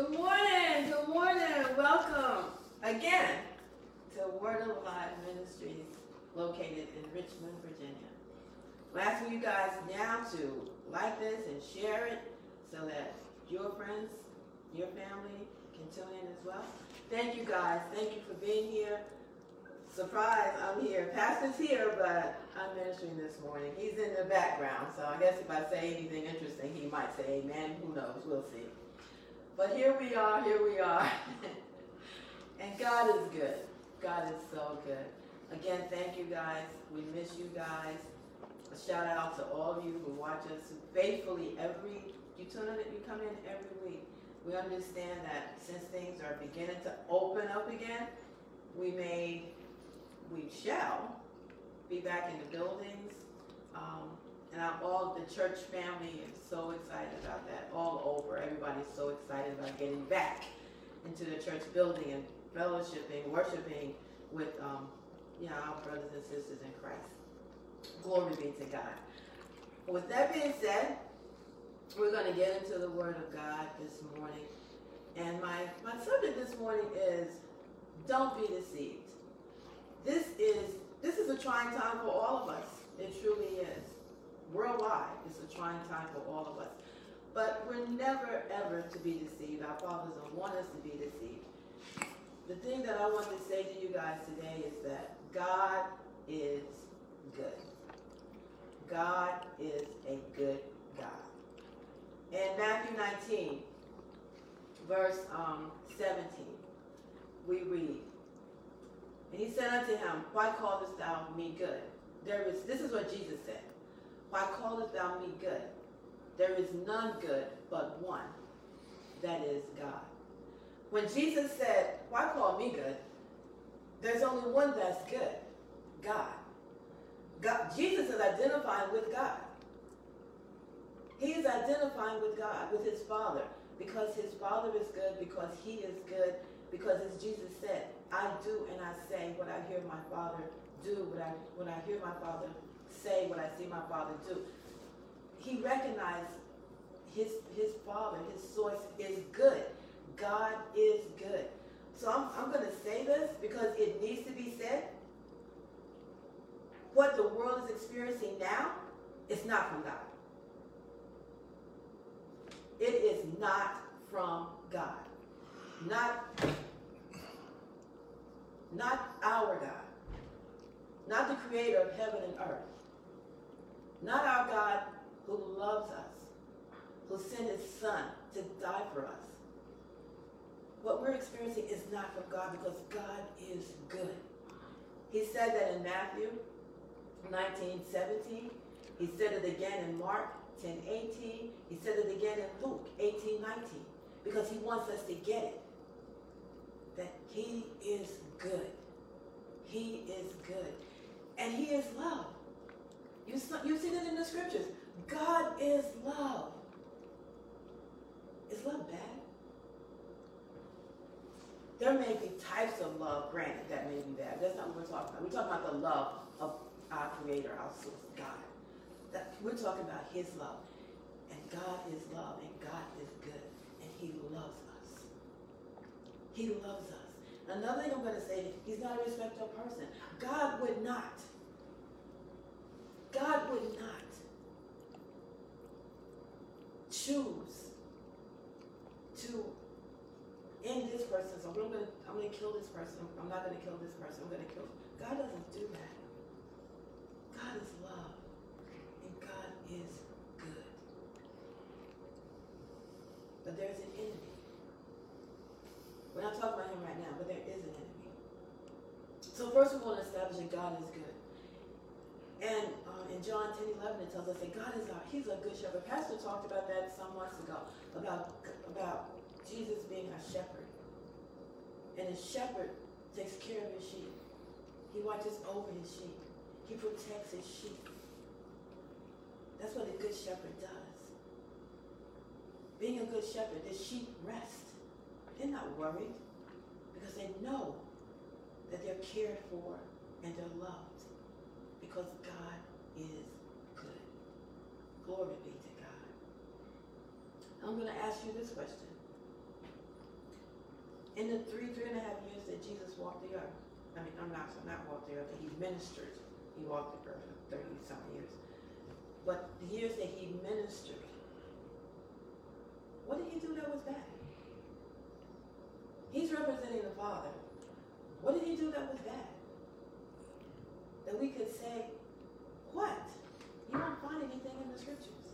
Good morning, good morning, welcome again to Word of Life Ministries located in Richmond, Virginia. We're asking you guys now to like this and share it so that your friends, your family can tune in as well. Thank you guys, thank you for being here. Surprise, I'm here. Pastor's here, but I'm ministering this morning. He's in the background, so I guess if I say anything interesting, he might say amen. Who knows? We'll see. But here we are, here we are. and God is good. God is so good. Again, thank you guys. We miss you guys. A shout out to all of you who watch us faithfully every you tune in you come in every week. We understand that since things are beginning to open up again, we may we shall be back in the buildings. Um, and I'm, all the church family is so excited about that. All over, everybody's so excited about getting back into the church building and fellowshipping, worshiping with um, you know our brothers and sisters in Christ. Glory be to God. With that being said, we're going to get into the Word of God this morning. And my, my subject this morning is don't be deceived. This is this is a trying time for all of us. It truly is. Worldwide, it's a trying time for all of us. But we're never ever to be deceived. Our fathers don't want us to be deceived. The thing that I want to say to you guys today is that God is good. God is a good God. In Matthew 19, verse um, 17, we read, And he said unto him, Why callest thou me good? There is this is what Jesus said. Why callest thou me good? There is none good but one, that is God. When Jesus said, Why call me good? There's only one that's good, God. God, Jesus is identifying with God. He is identifying with God, with his Father, because his Father is good, because he is good, because as Jesus said, I do and I say what I hear my Father do, what I, what I hear my Father say, what I see my Father do. He recognized his, his Father, his source is good. God is good. So I'm, I'm going to say this because it needs to be said what the world is experiencing now is not from God. It is not from God. Not, not our God. Not the creator of heaven and earth. Not our God who loves us, who sent his son to die for us. What we're experiencing is not from God because God is good. He said that in Matthew 19, 17. He said it again in Mark 10, 18. He said it again in Luke 18, 19. Because he wants us to get it. That he is good. He is good. And he is love. You, you've seen it in the scriptures. God is love. Is love bad? There may be types of love, granted, that may be bad. That's not what we're talking about. We're talking about the love of our creator, our source, God. That, we're talking about his love. And God is love, and God is good, and he loves us. He loves us. Another thing I'm going to say, he's not a respectful person. God would not. God would not choose to end this person. So I'm going to, I'm to kill this person. I'm not going to kill this person. I'm going to kill. God doesn't do that. God is love, and God is good. But there's an enemy. We're not talking about him right now, but there is an enemy. So first we want to establish that God is good. And in John 10, 11, it tells us that God is our, he's a good shepherd. Pastor talked about that some months ago, about, about Jesus being our shepherd. And a shepherd takes care of his sheep. He watches over his sheep. He protects his sheep. That's what a good shepherd does. Being a good shepherd, the sheep rest. They're not worried because they know that they're cared for and they're loved because God is good. Glory be to God. I'm going to ask you this question. In the three, three and a half years that Jesus walked the earth, I mean, I'm not, I'm not walked the earth, he ministered. He walked the earth for 30 some years. But the years that he ministered, what did he do that was bad? He's representing the Father. What did he do that was bad? That we could say, what? You won't find anything in the scriptures.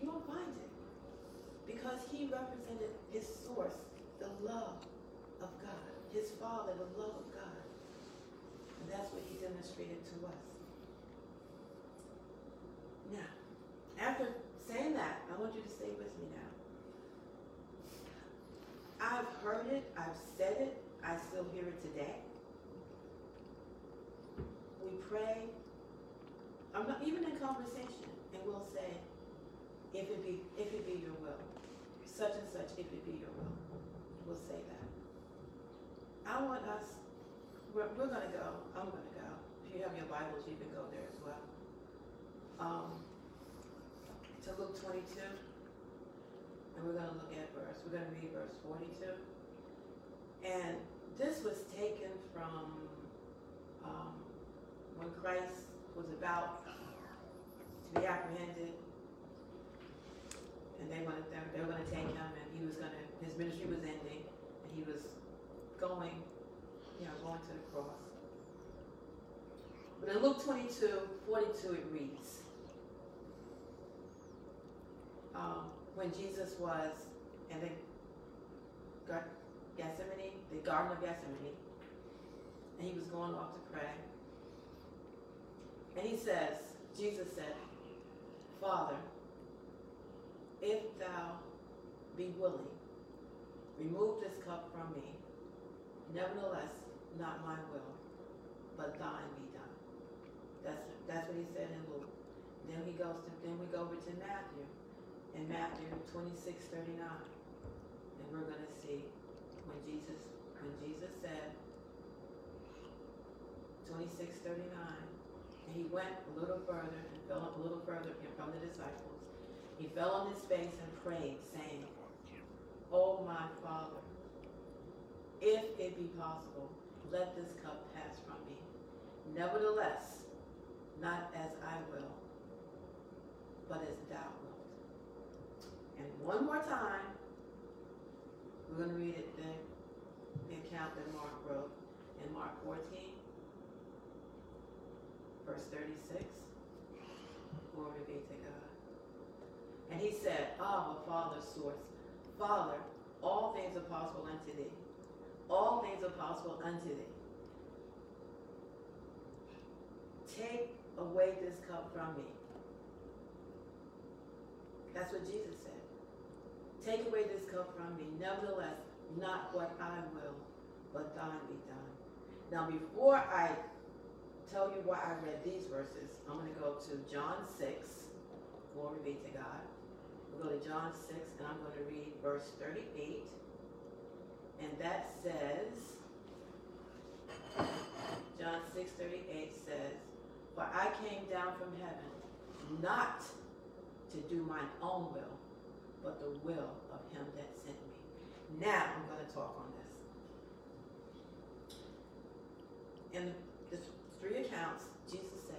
You won't find it. Because he represented his source, the love of God. His Father, the love of God. And that's what he demonstrated to us. Now, after saying that, I want you to stay with me now. I've heard it, I've said it, I still hear it today. We pray, I'm not even in conversation, and we'll say, if it be if it be your will, such and such, if it be your will. We'll say that. I want us, we're, we're gonna go, I'm gonna go. If you have your Bibles, you can go there as well. Um, to Luke twenty-two. And we're gonna look at verse, we're gonna read verse forty-two. And this was taken from, um, when Christ was about to be apprehended. And they wanted, they they were gonna take him and he was gonna, his ministry was ending and he was going, you know, going to the cross. But in Luke 22, 42, it reads, um, when Jesus was in the Gethsemane, the Garden of Gethsemane, and he was going off to pray. And he says, Jesus said, Father, if thou be willing, remove this cup from me. Nevertheless, not my will, but thine be done. That's that's what he said in Luke. Then he goes to then we go over to Matthew. In Matthew 26, 39. And we're gonna see when Jesus when Jesus said 26, 39, and he went a little further and fell a little further from the disciples. He fell on his face and prayed, saying, Oh my Father, if it be possible, let this cup pass from me. Nevertheless, not as I will, but as thou wilt. And one more time, we're going to read it then, the account that Mark wrote in Mark 14, verse 36. Glory be to God. And he said, Abba, Father, source. Father, all things are possible unto thee. All things are possible unto thee. Take away this cup from me. That's what Jesus said. Take away this cup from me. Nevertheless, not what I will, but thine be done. Now, before I tell you why I read these verses, I'm going to go to John 6. Glory be to God. We'll go to John 6, and I'm going to read verse 38. And that says, John 6 38 says, For I came down from heaven not to do mine own will, but the will of him that sent me. Now I'm going to talk on this. In the three accounts, Jesus said,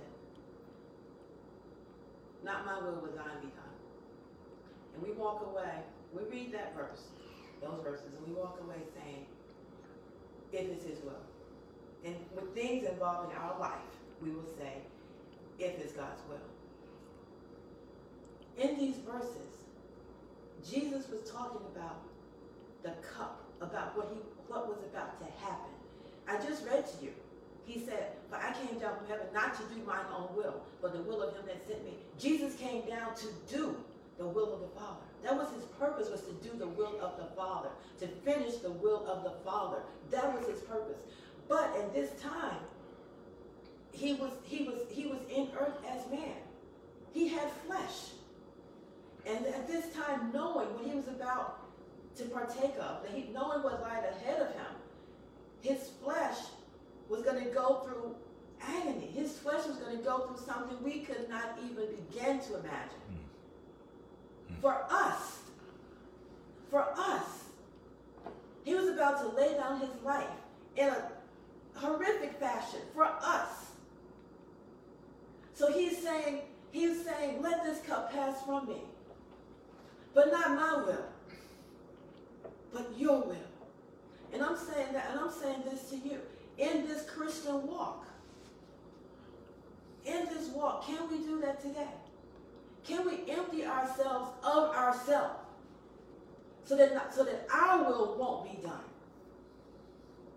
Not my will, but thine be done. And we walk away, we read that verse, those verses, and we walk away saying, If it's his will. And with things involving our life, we will say, If it's God's will. In these verses, Jesus was talking about the cup, about what he what was about to happen. I just read to you. He said, But I came down from heaven not to do mine own will, but the will of him that sent me. Jesus came down to do the will of the Father. That was his purpose, was to do the will of the Father, to finish the will of the Father. That was his purpose. But at this time, he was he was he was in earth as man. He had flesh. And at this time, knowing what he was about to partake of, that he knowing what lied ahead of him, his flesh was going to go through agony. His flesh was going to go through something we could not even begin to imagine. Hmm. Hmm. For us, for us, he was about to lay down his life in a horrific fashion for us. So he's saying, he's saying, let this cup pass from me. But not my will, but your will. And I'm saying that, and I'm saying this to you. In this Christian walk, in this walk, can we do that today? Can we empty ourselves of ourselves so that not, so that our will won't be done,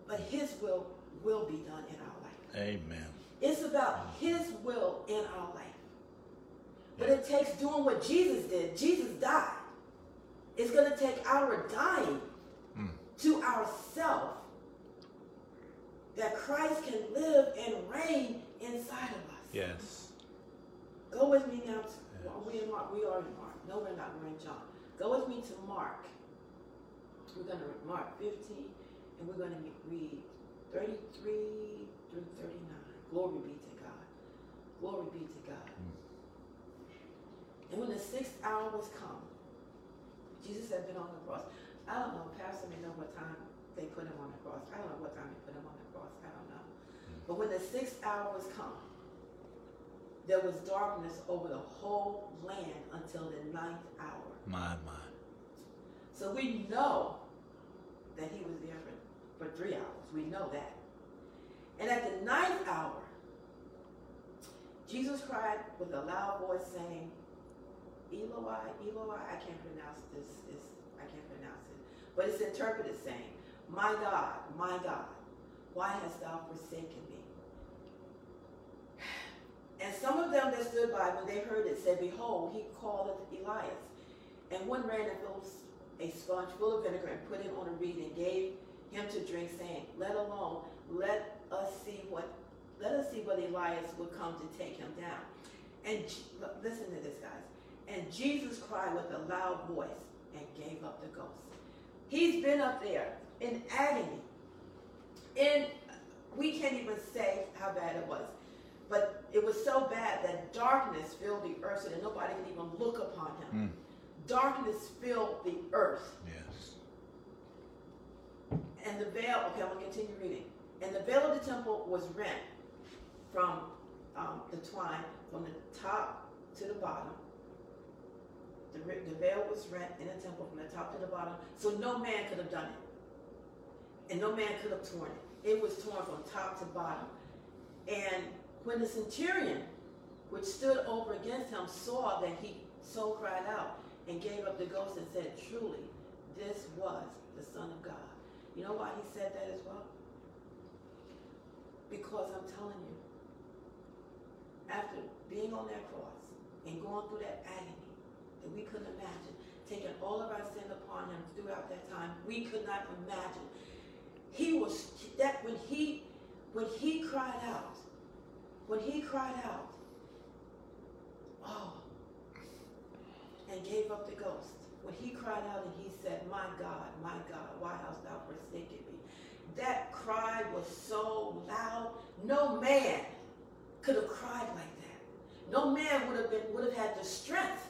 but His will will be done in our life. Amen. It's about His will in our life. But it takes doing what Jesus did. Jesus died. It's going to take our dying Mm. to ourself that Christ can live and reign inside of us. Yes. Go with me now. To, Yes. we in Mark. We are in Mark. No, we're not. We're in John. Go with me to Mark. We're going to read Mark 15, and we're going to read 33 through 39. Glory be to God. Glory be to God. Hmm. And when the sixth hour was come, Jesus had been on the cross. I don't know, Pastor may know what time they put him on the cross. I don't know what time they put him on the cross. I don't know. Hmm. But when the sixth hour was come, there was darkness over the whole land until the ninth hour. My, my. So we know that he was there for, for three hours. We know that. And at the ninth hour, Jesus cried with a loud voice saying, Eloi, Eloi, I can't pronounce this, it's, I can't pronounce it. But it's interpreted saying, My God, my God, why hast thou forsaken me? And some of them that stood by, when they heard it, said, Behold, he calleth Elias. And one ran and filled a sponge full of vinegar and put it on a reed and gave him to drink, saying, Let alone, let us see what, let us see what Elias would come to take him down. And listen to this, guys. And Jesus cried with a loud voice and gave up the ghost. He's been up there in agony. And we can't even say how bad it was. But it was so bad that darkness filled the earth so that nobody could even look upon him. Mm. Darkness filled the earth. Yes. And the veil, okay, I'm going to continue reading. And the veil of the temple was rent from um, the twine from the top to the bottom. The, the veil was rent in the temple from the top to the bottom, so no man could have done it. And no man could have torn it. It was torn from top to bottom. And when the centurion, which stood over against him, saw that he so cried out and gave up the ghost and said, Truly, this was the Son of God. You know why he said that as well? Because I'm telling you, after being on that cross and going through that agony that we couldn't imagine, taking all of our sin upon him throughout that time, we could not imagine. He was that when he when he cried out, when he cried out, oh, and gave up the ghost. When he cried out and he said, My God, my God, why hast thou forsaken me? That cry was so loud, no man could have cried like that. No man would have been would have had the strength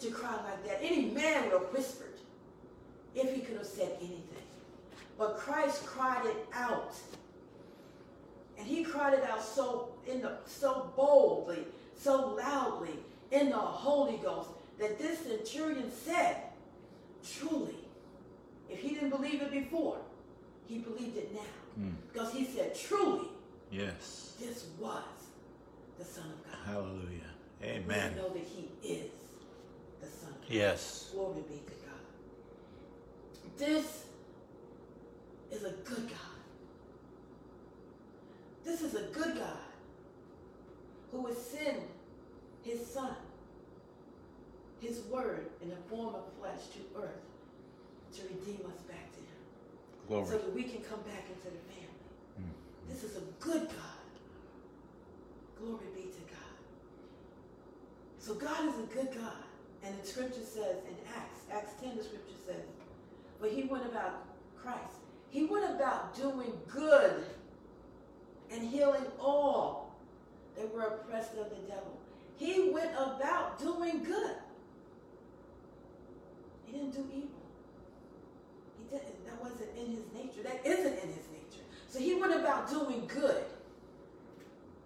to cry like that. Any man would have whispered if he could have said anything. But Christ cried it out. And he cried it out so in the so boldly, so loudly in the Holy Ghost that this centurion said, truly, if he didn't believe it before, he believed it now. Mm. Because he said, truly, Yes. this was the Son of God. Hallelujah. Amen. We know that he is the Son of God. Yes. Glory be to God. This is a good God. This is a good God who would send his Son, his Word in the form of flesh to earth to redeem us back to him Glory. so that we can come back into the family. Mm. This is a good God. Glory be to God. So God is a good God. And the scripture says in Acts, Acts 10, the scripture says, but he went about Christ. He went about doing good and healing all that were oppressed of the devil. He went about doing good. He didn't do evil. He didn't. That wasn't in his nature. That isn't in his nature. So he went about doing good,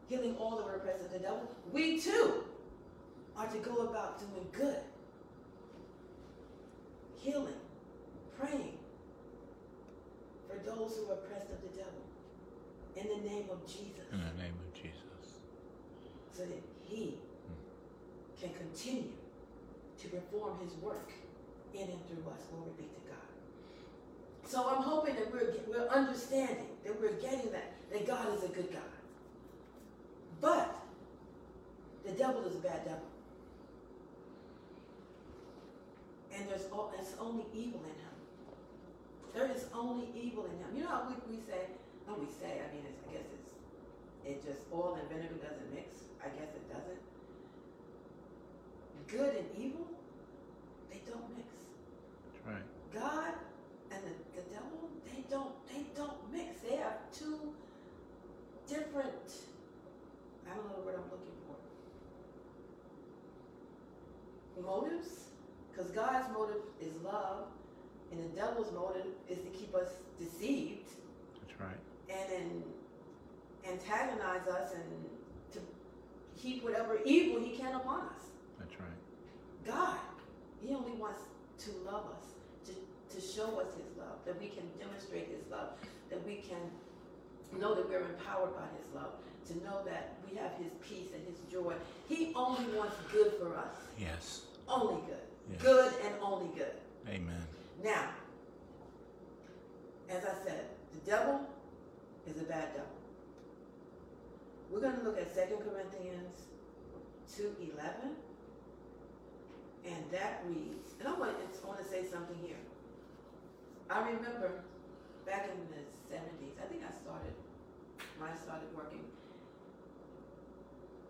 healing all the oppressed of the devil. We too are to go about doing good, healing, praying for those who are oppressed of the devil in the name of Jesus In the name of Jesus. so that he can continue to perform his work in and through us. Glory be to God. So I'm hoping that we're, we're understanding, that we're getting that, that God is a good God. But the devil is a bad devil. And there's, o- there's only evil in him. There is only evil in him. You know how we, we say, no, we say, I mean, it's, I guess it's, it just, oil and vinegar doesn't mix. I guess it doesn't. Good and evil, they don't mix. That's right. God and the, the devil, they don't they don't mix. They have two different I don't know the word I'm looking for. Motives, because God's motive is love, and the devil's motive is to keep us deceived That's right. and then antagonize us and to heap whatever evil he can upon us. That's right. God, He only wants to love us, to, to show us His love, that we can demonstrate His love, that we can know that we're empowered by His love, to know that we have His peace and His joy. He only wants good for us, Yes. only good, Yes. good and only good. Amen. Now, as I said, the devil is a bad devil. We're going to look at 2 Corinthians 2.11. And that reads, and I want, I want to say something here. I remember back in the 70s, I think I started, when I started working,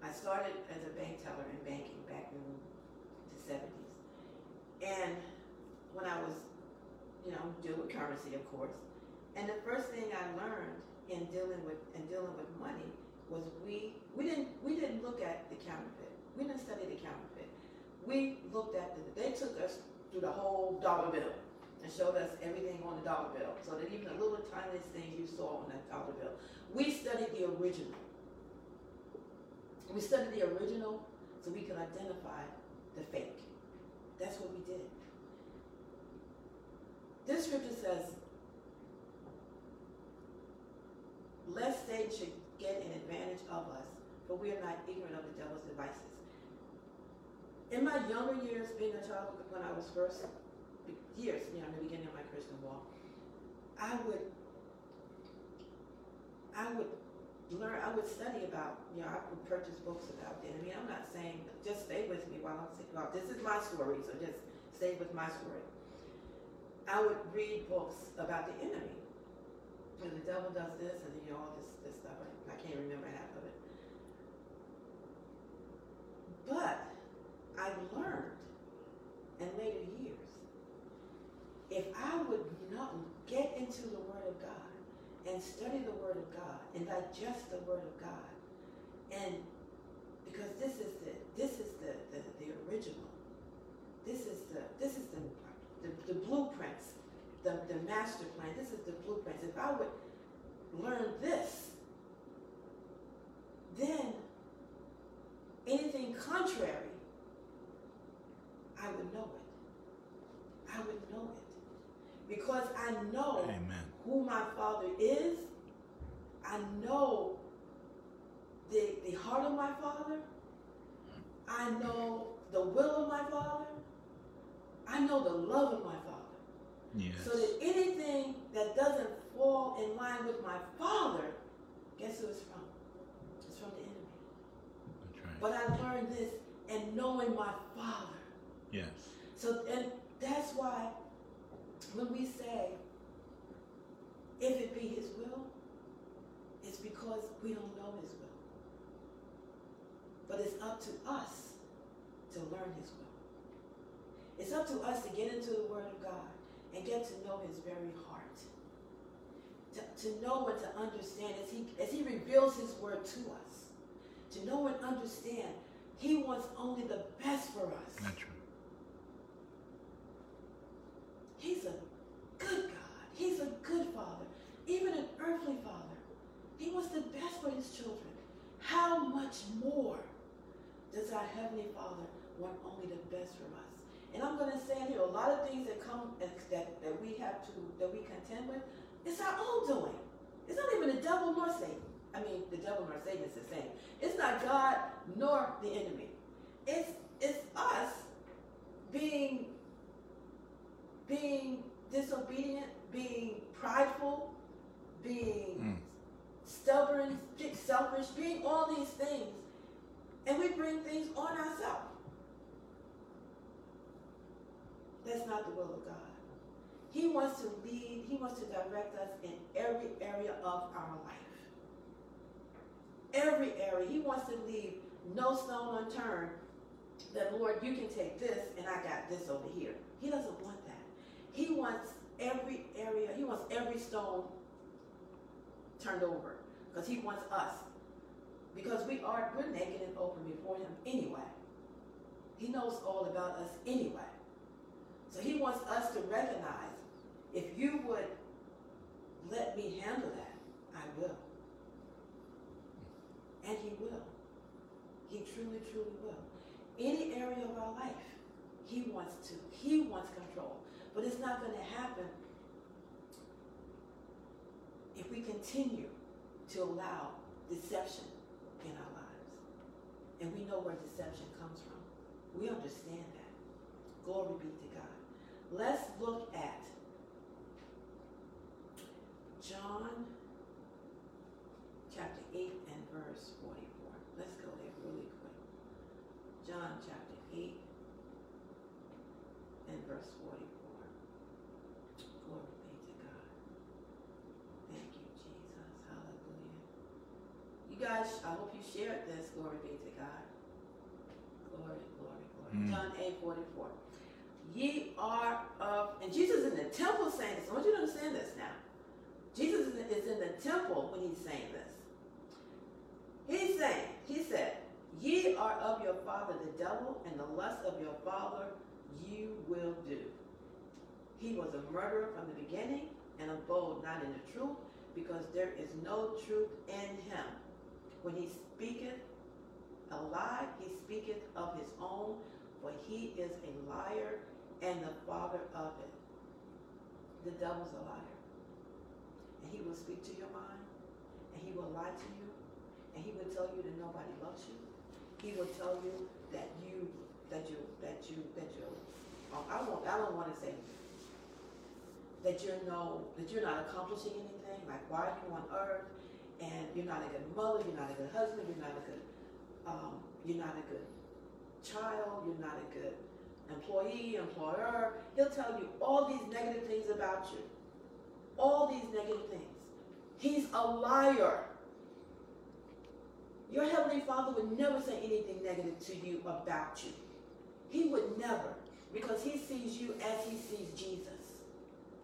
I started as a bank teller in banking back in the 70s. And when I was, you know, dealing with currency, of course. And the first thing I learned in dealing with in dealing with money was we we didn't we didn't look at the counterfeit. We didn't study the counterfeit. We looked at the they took us through the whole dollar bill and showed us everything on the dollar bill. So that even the little tiniest things you saw on that dollar bill. We studied the original. We studied the original so we could identify the fake. That's what we did. This scripture says, lest Satan should get an advantage of us, for we are not ignorant of the devil's devices. In my younger years, being a child, when I was first, years, you know, in the beginning of my Christian walk, I would, I would learn, I would study about, you know, I would purchase books about the enemy. I'm not saying, just stay with me while I'm saying, well, this is my story, so just stay with my story. I would read books about the enemy. And the devil does this and you know all this, this stuff. I, I can't remember half of it. But I learned in later years, if I would not get into the Word of God and study the Word of God and digest the Word of God, and because this is the this is the, the, the original. This is the this is the the, the blueprints, the, the master plan. This is the blueprint. If I would learn this, then anything contrary, I would know it. I would know it. Because I know Amen. who my father is. I know the, the heart of my father. I know the will of my father. I know the love of my father. Yes. So that anything that doesn't fall in line with my father, guess who it's from? It's from the enemy. Right. But I learned this and knowing my father. Yes. So and that's why when we say if it be his will, it's because we don't know his will. But it's up to us to learn his will. It's up to us to get into the Word of God and get to know His very heart. To, to know and to understand as He as He reveals His Word to us. To know and understand He wants only the best for us. That's right. He's a good God. He's a good father. Even an earthly Father. He wants the best for his children. How much more does our Heavenly Father want only the best for us? And I'm going to say here, a lot of things that come that, that we have to, that we contend with, it's our own doing. It's not even the devil nor Satan. I mean, the devil nor Satan is the same. It's not God nor the enemy. It's it's us being being disobedient, being prideful, being Mm. stubborn, selfish, being all these things, and we bring things on ourselves. That's not the will of God. He wants to lead, He wants to direct us in every area of our life. Every area. He wants to leave no stone unturned that, Lord, you can take this and I got this over here. He doesn't want that. He wants every area, He wants every stone turned over because He wants us. Because we are, we're naked and open before Him anyway. He knows all about us anyway. So He wants us to recognize if you would let me handle that, I will. And He will. He truly, truly will. Any area of our life, He wants to. He wants control. But it's not going to happen if we continue to allow deception in our lives. And we know where deception comes from. We understand that. Glory be to God. Let's look at John chapter 8 and verse 44. Let's go there really quick. John chapter 8 and verse 44. Glory be to God. Thank you, Jesus. Hallelujah. You guys, I hope you shared this. Glory be to God. Glory, glory, glory. Mm. John 8 44. Ye are of, and Jesus is in the temple saying this. I want you to understand this now. Jesus is in the temple when he's saying this. He's saying, he said, Ye are of your father the devil, and the lust of your father you will do. He was a murderer from the beginning, and abode not in the truth, because there is no truth in him. When he speaketh a lie, he speaketh of his own, for he is a liar and the father of it. The devil's a liar. And he will speak to your mind, and he will lie to you, and he will tell you that nobody loves you. He will tell you that you that you that you that you oh, I won't I don't want to say that you're no that you're not accomplishing anything, like why are you on earth and you're not a good mother, you're not a good husband, you're not a good um, you're not a good child, you're not a good employee, employer. He'll tell you all these negative things about you. All these negative things. He's a liar. Your Heavenly Father would never say anything negative to you about you. He would never, because He sees you as He sees Jesus.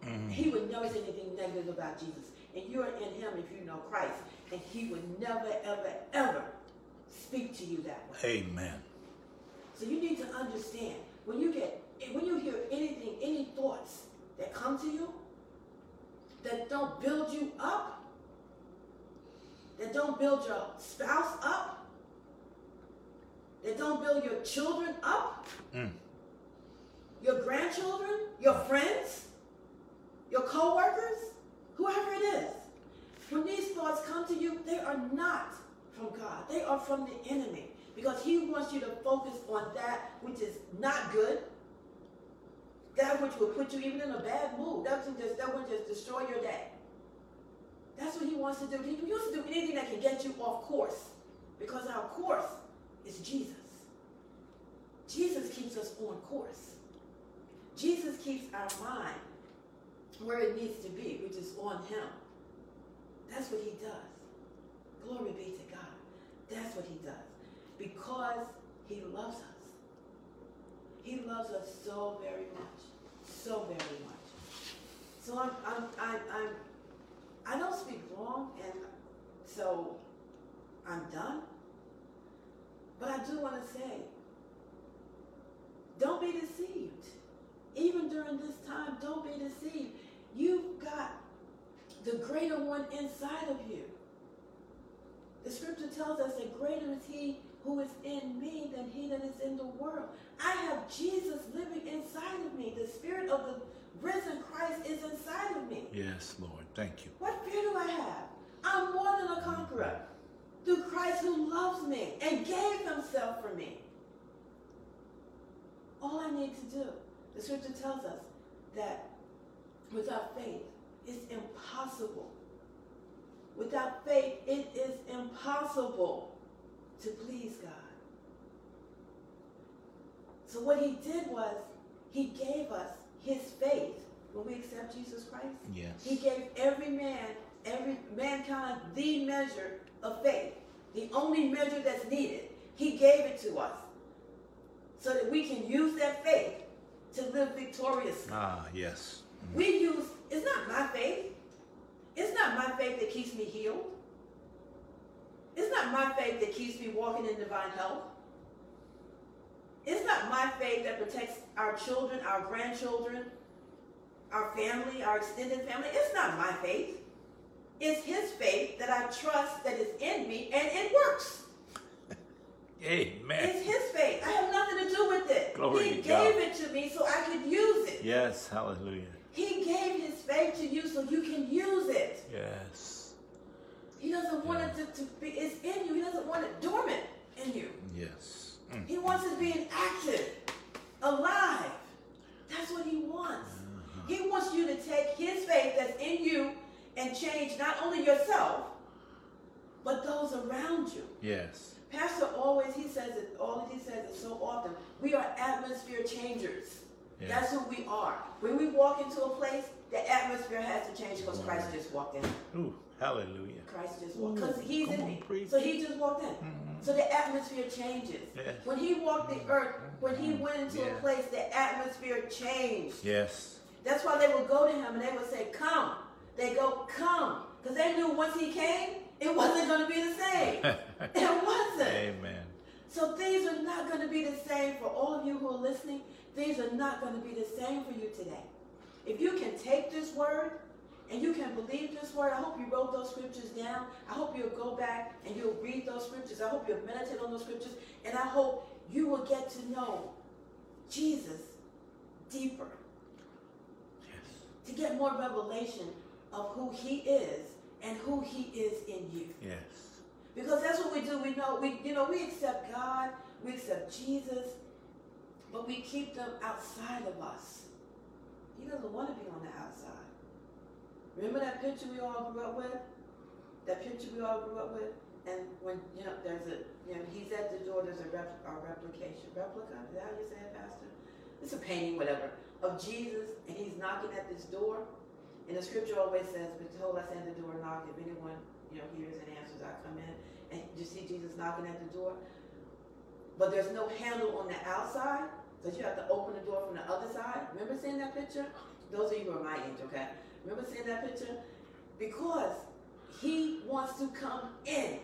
Mm. He would never say anything negative about Jesus. And you're in Him if you know Christ. And He would never, ever, ever speak to you that way. Amen. So you need to understand when you get when you hear anything, any thoughts that come to you that don't build you up, that don't build your spouse up, that don't build your children up, Mm. your grandchildren, your friends, your co-workers, whoever it is. When these thoughts come to you, they are not from God. They are from the enemy. Because he wants you to focus on that which is not good. That which will put you even in a bad mood. That would just that would just destroy your day. That's what he wants to do. He wants to do anything that can get you off course. Because our course is Jesus. Jesus keeps us on course. Jesus keeps our mind where it needs to be, which is on him. That's what he does. Glory be to God. That's what he does. Because he loves us. He loves us so very much. So very much. So I'm I'm I'm, I'm I don't speak long and so I'm done. But I do want to say, don't be deceived. Even during this time, don't be deceived. You've got the greater one inside of you. The scripture tells us that greater is he who is in me than he that is in the world. I have Jesus living inside of me. The spirit of the risen Christ is inside of me. Yes, Lord. Thank you. What fear do I have? I'm more than a conqueror through Christ who loves me and gave himself for me. All I need to do, the scripture tells us that without faith, it's impossible. Without faith, it is impossible to please God. So what he did was he gave us his faith when we accept Jesus Christ. Yes. He gave every man, every mankind, the measure of faith, the only measure that's needed. He gave it to us so that we can use that faith to live victoriously. Ah, yes. Mm. We use, it's not my faith. It's not my faith that keeps me healed. It's not my faith that keeps me walking in divine health. It's not my faith that protects our children, our grandchildren, our family, our extended family. It's not my faith. It's his faith that I trust that is in me and it works. Amen. It's his faith. I have nothing to do with it. Glory he gave God. it to me so I could use it. Yes. Hallelujah. He gave his faith to you so you can use it. Yes. He doesn't want it to, to be, it's in you. He doesn't want it dormant in you. Yes. Mm. He wants it being active, alive. That's what he wants. Uh-huh. He wants you to take his faith that's in you and change not only yourself, but those around you. Yes. Pastor always, he says it, all he says it so often. We are atmosphere changers. Yes. That's who we are. When we walk into a place, the atmosphere has to change because Christ just walked in. Ooh, hallelujah. Christ just walked because he's come in on, me. preach. So he just walked in. Mhm. So the atmosphere changes. Yes. When he walked the earth, when he went into Yeah. a place, the atmosphere changed. Yes. That's why they would go to him and they would say, Come. They go, Come. Because they knew once he came, it wasn't going to be the same. it wasn't. Amen. So things are not going to be the same for all of you who are listening. Things are not going to be the same for you today. If you can take this word and you can believe this word, I hope you wrote those scriptures down. I hope you'll go back and you'll read those scriptures. I hope you'll meditate on those scriptures. And I hope you will get to know Jesus deeper, Yes. to get more revelation of who he is and who he is in you. Yes. Because that's what we do. We know we you know we accept God, we accept Jesus, but we keep them outside of us. He doesn't want to be on the outside. Remember that picture we all grew up with? That picture we all grew up with? And when you know there's a you know he's at the door, there's a, rep, a replication. Replica? Is that how you say it, Pastor? It's a painting, whatever, of Jesus, and he's knocking at this door. And the scripture always says, Behold, I stand at the door and knock. If anyone, you know, hears and answers, I come in. And you see Jesus knocking at the door. But there's no handle on the outside, so you have to open the door from the other side. Remember seeing that picture? Those of you who are my age, okay? Remember seeing that picture? Because he wants to come in.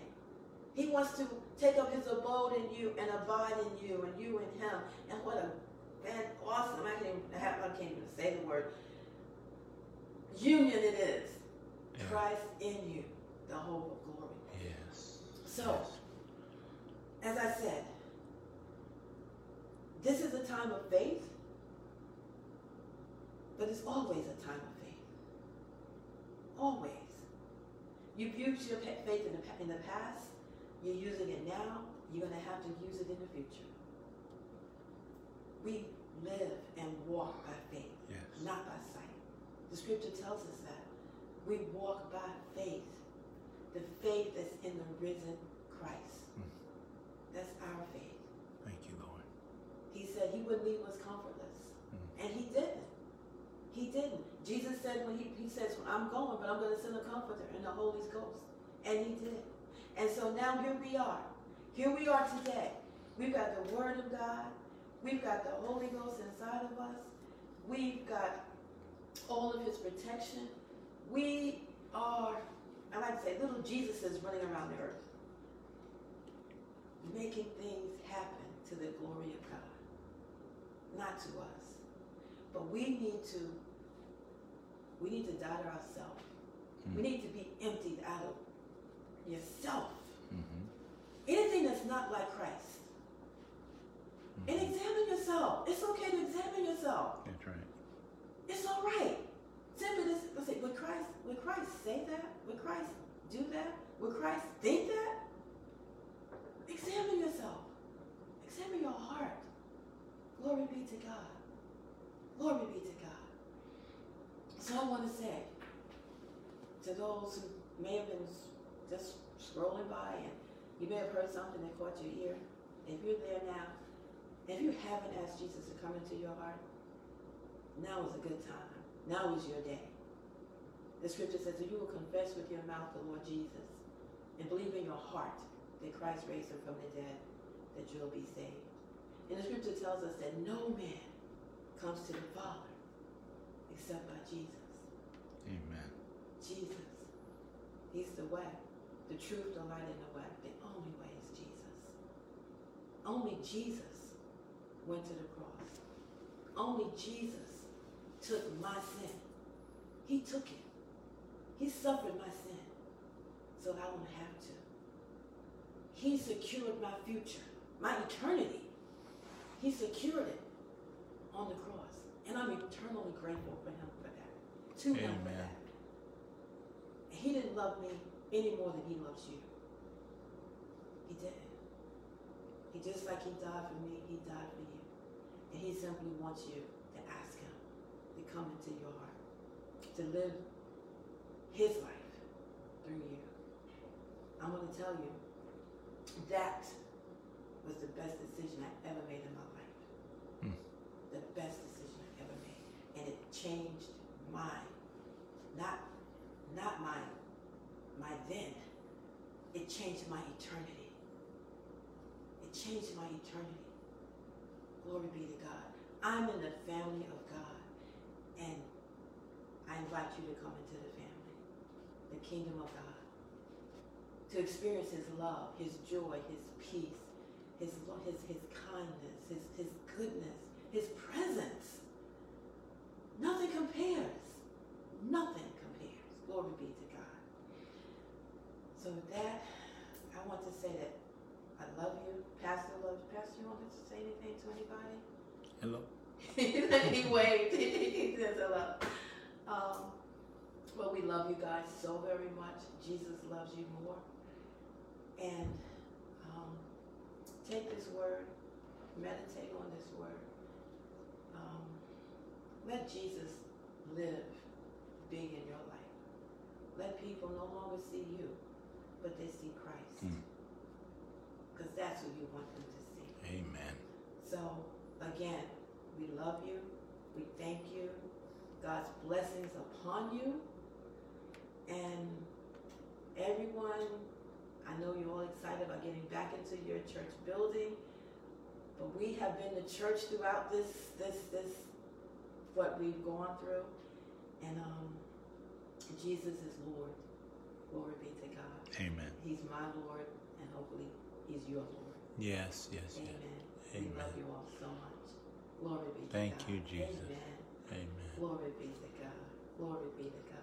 He wants to take up his abode in you and abide in you and you in him. And what a man, awesome, I can't even, have, I can't even say the word, union it is. Yeah. Christ in you, the hope of glory. Yes. So, as I said, this is a time of faith, but it's always a time of faith. Always. You've used your faith in the, in the past, you're using it now, you're going to have to use it in the future. We live and walk by faith, Yes. not by sight. The scripture tells us that. We walk by faith, the faith that's in the risen Christ. Mm. That's our faith. Thank you, Lord. He said he wouldn't leave us comfortless. Mm. And he didn't. He didn't. Jesus said when he, he says, when I'm going, but I'm going to send a comforter and the Holy Ghost. And he did. And so now here we are. Here we are today. We've got the Word of God. We've got the Holy Ghost inside of us. We've got all of his protection. We are, I like to say, little Jesuses running around the earth, making things happen to the glory of God. Not to us. But we need to, we need to die to ourselves We need to be emptied out of yourself. Mm-hmm. Anything that's not like Christ. And examine yourself. It's okay to examine yourself. That's right. It's all right. Simply this, let's say, would Christ, would Christ say that? Would Christ do that? Would Christ think that? Examine yourself. Examine your heart. Glory be to God. Glory be to God. So I want to say to those who may have been just scrolling by and you may have heard something that caught your ear. If you're there now, if you haven't asked Jesus to come into your heart, now is a good time. Now is your day. The scripture says that you will confess with your mouth the Lord Jesus and believe in your heart that Christ raised him from the dead, that you'll be saved. And the scripture tells us that no man comes to the Father except by Jesus. Amen. Jesus. He's the way, the truth, the light, and the way. The only way is Jesus. Only Jesus went to the cross. Only Jesus took my sin. He took it. He suffered my sin so I won't have to. He secured my future, my eternity. He secured it on the cross. And I'm eternally grateful for him for that. To him for that. He didn't love me any more than he loves you. He didn't. He just like he died for me, he died for you. And he simply wants you to ask him to come into your heart, to live his life through you. I'm going to tell you, that was the best decision I ever made in my life. Hmm. The best decision I ever made. And it changed my, not, not my, my then. It changed my eternity. It changed my eternity. Glory be to God. I'm in the family of God. And I invite you to come into the family, the kingdom of God, to experience His love, His joy, His peace, His His His kindness, His His goodness, His presence. Nothing compares. Nothing compares. Glory be to God. So with that, I want to say that I love you. Pastor loves Pastor, you want to say anything to anybody? Hello. he waved. he says hello. Um, well, we love you guys so very much. Jesus loves you more. And um, take this word, meditate on this word. Um, let Jesus live big in your life. Let people no longer see you, but they see Christ. Mm. Because that's who you want them to see. Amen. So, again, we love you. We thank you. God's blessings upon you. And everyone, I know you're all excited about getting back into your church building. But we have been to church throughout this, this, this, what we've gone through. And um, Jesus is Lord. Glory be to God. Amen. He's my Lord, and hopefully He's your Lord. Yes, yes, yes. Amen. We love you all so much. Glory be to Thank you, Jesus. Amen. Amen. Glory be to God. Glory be to God.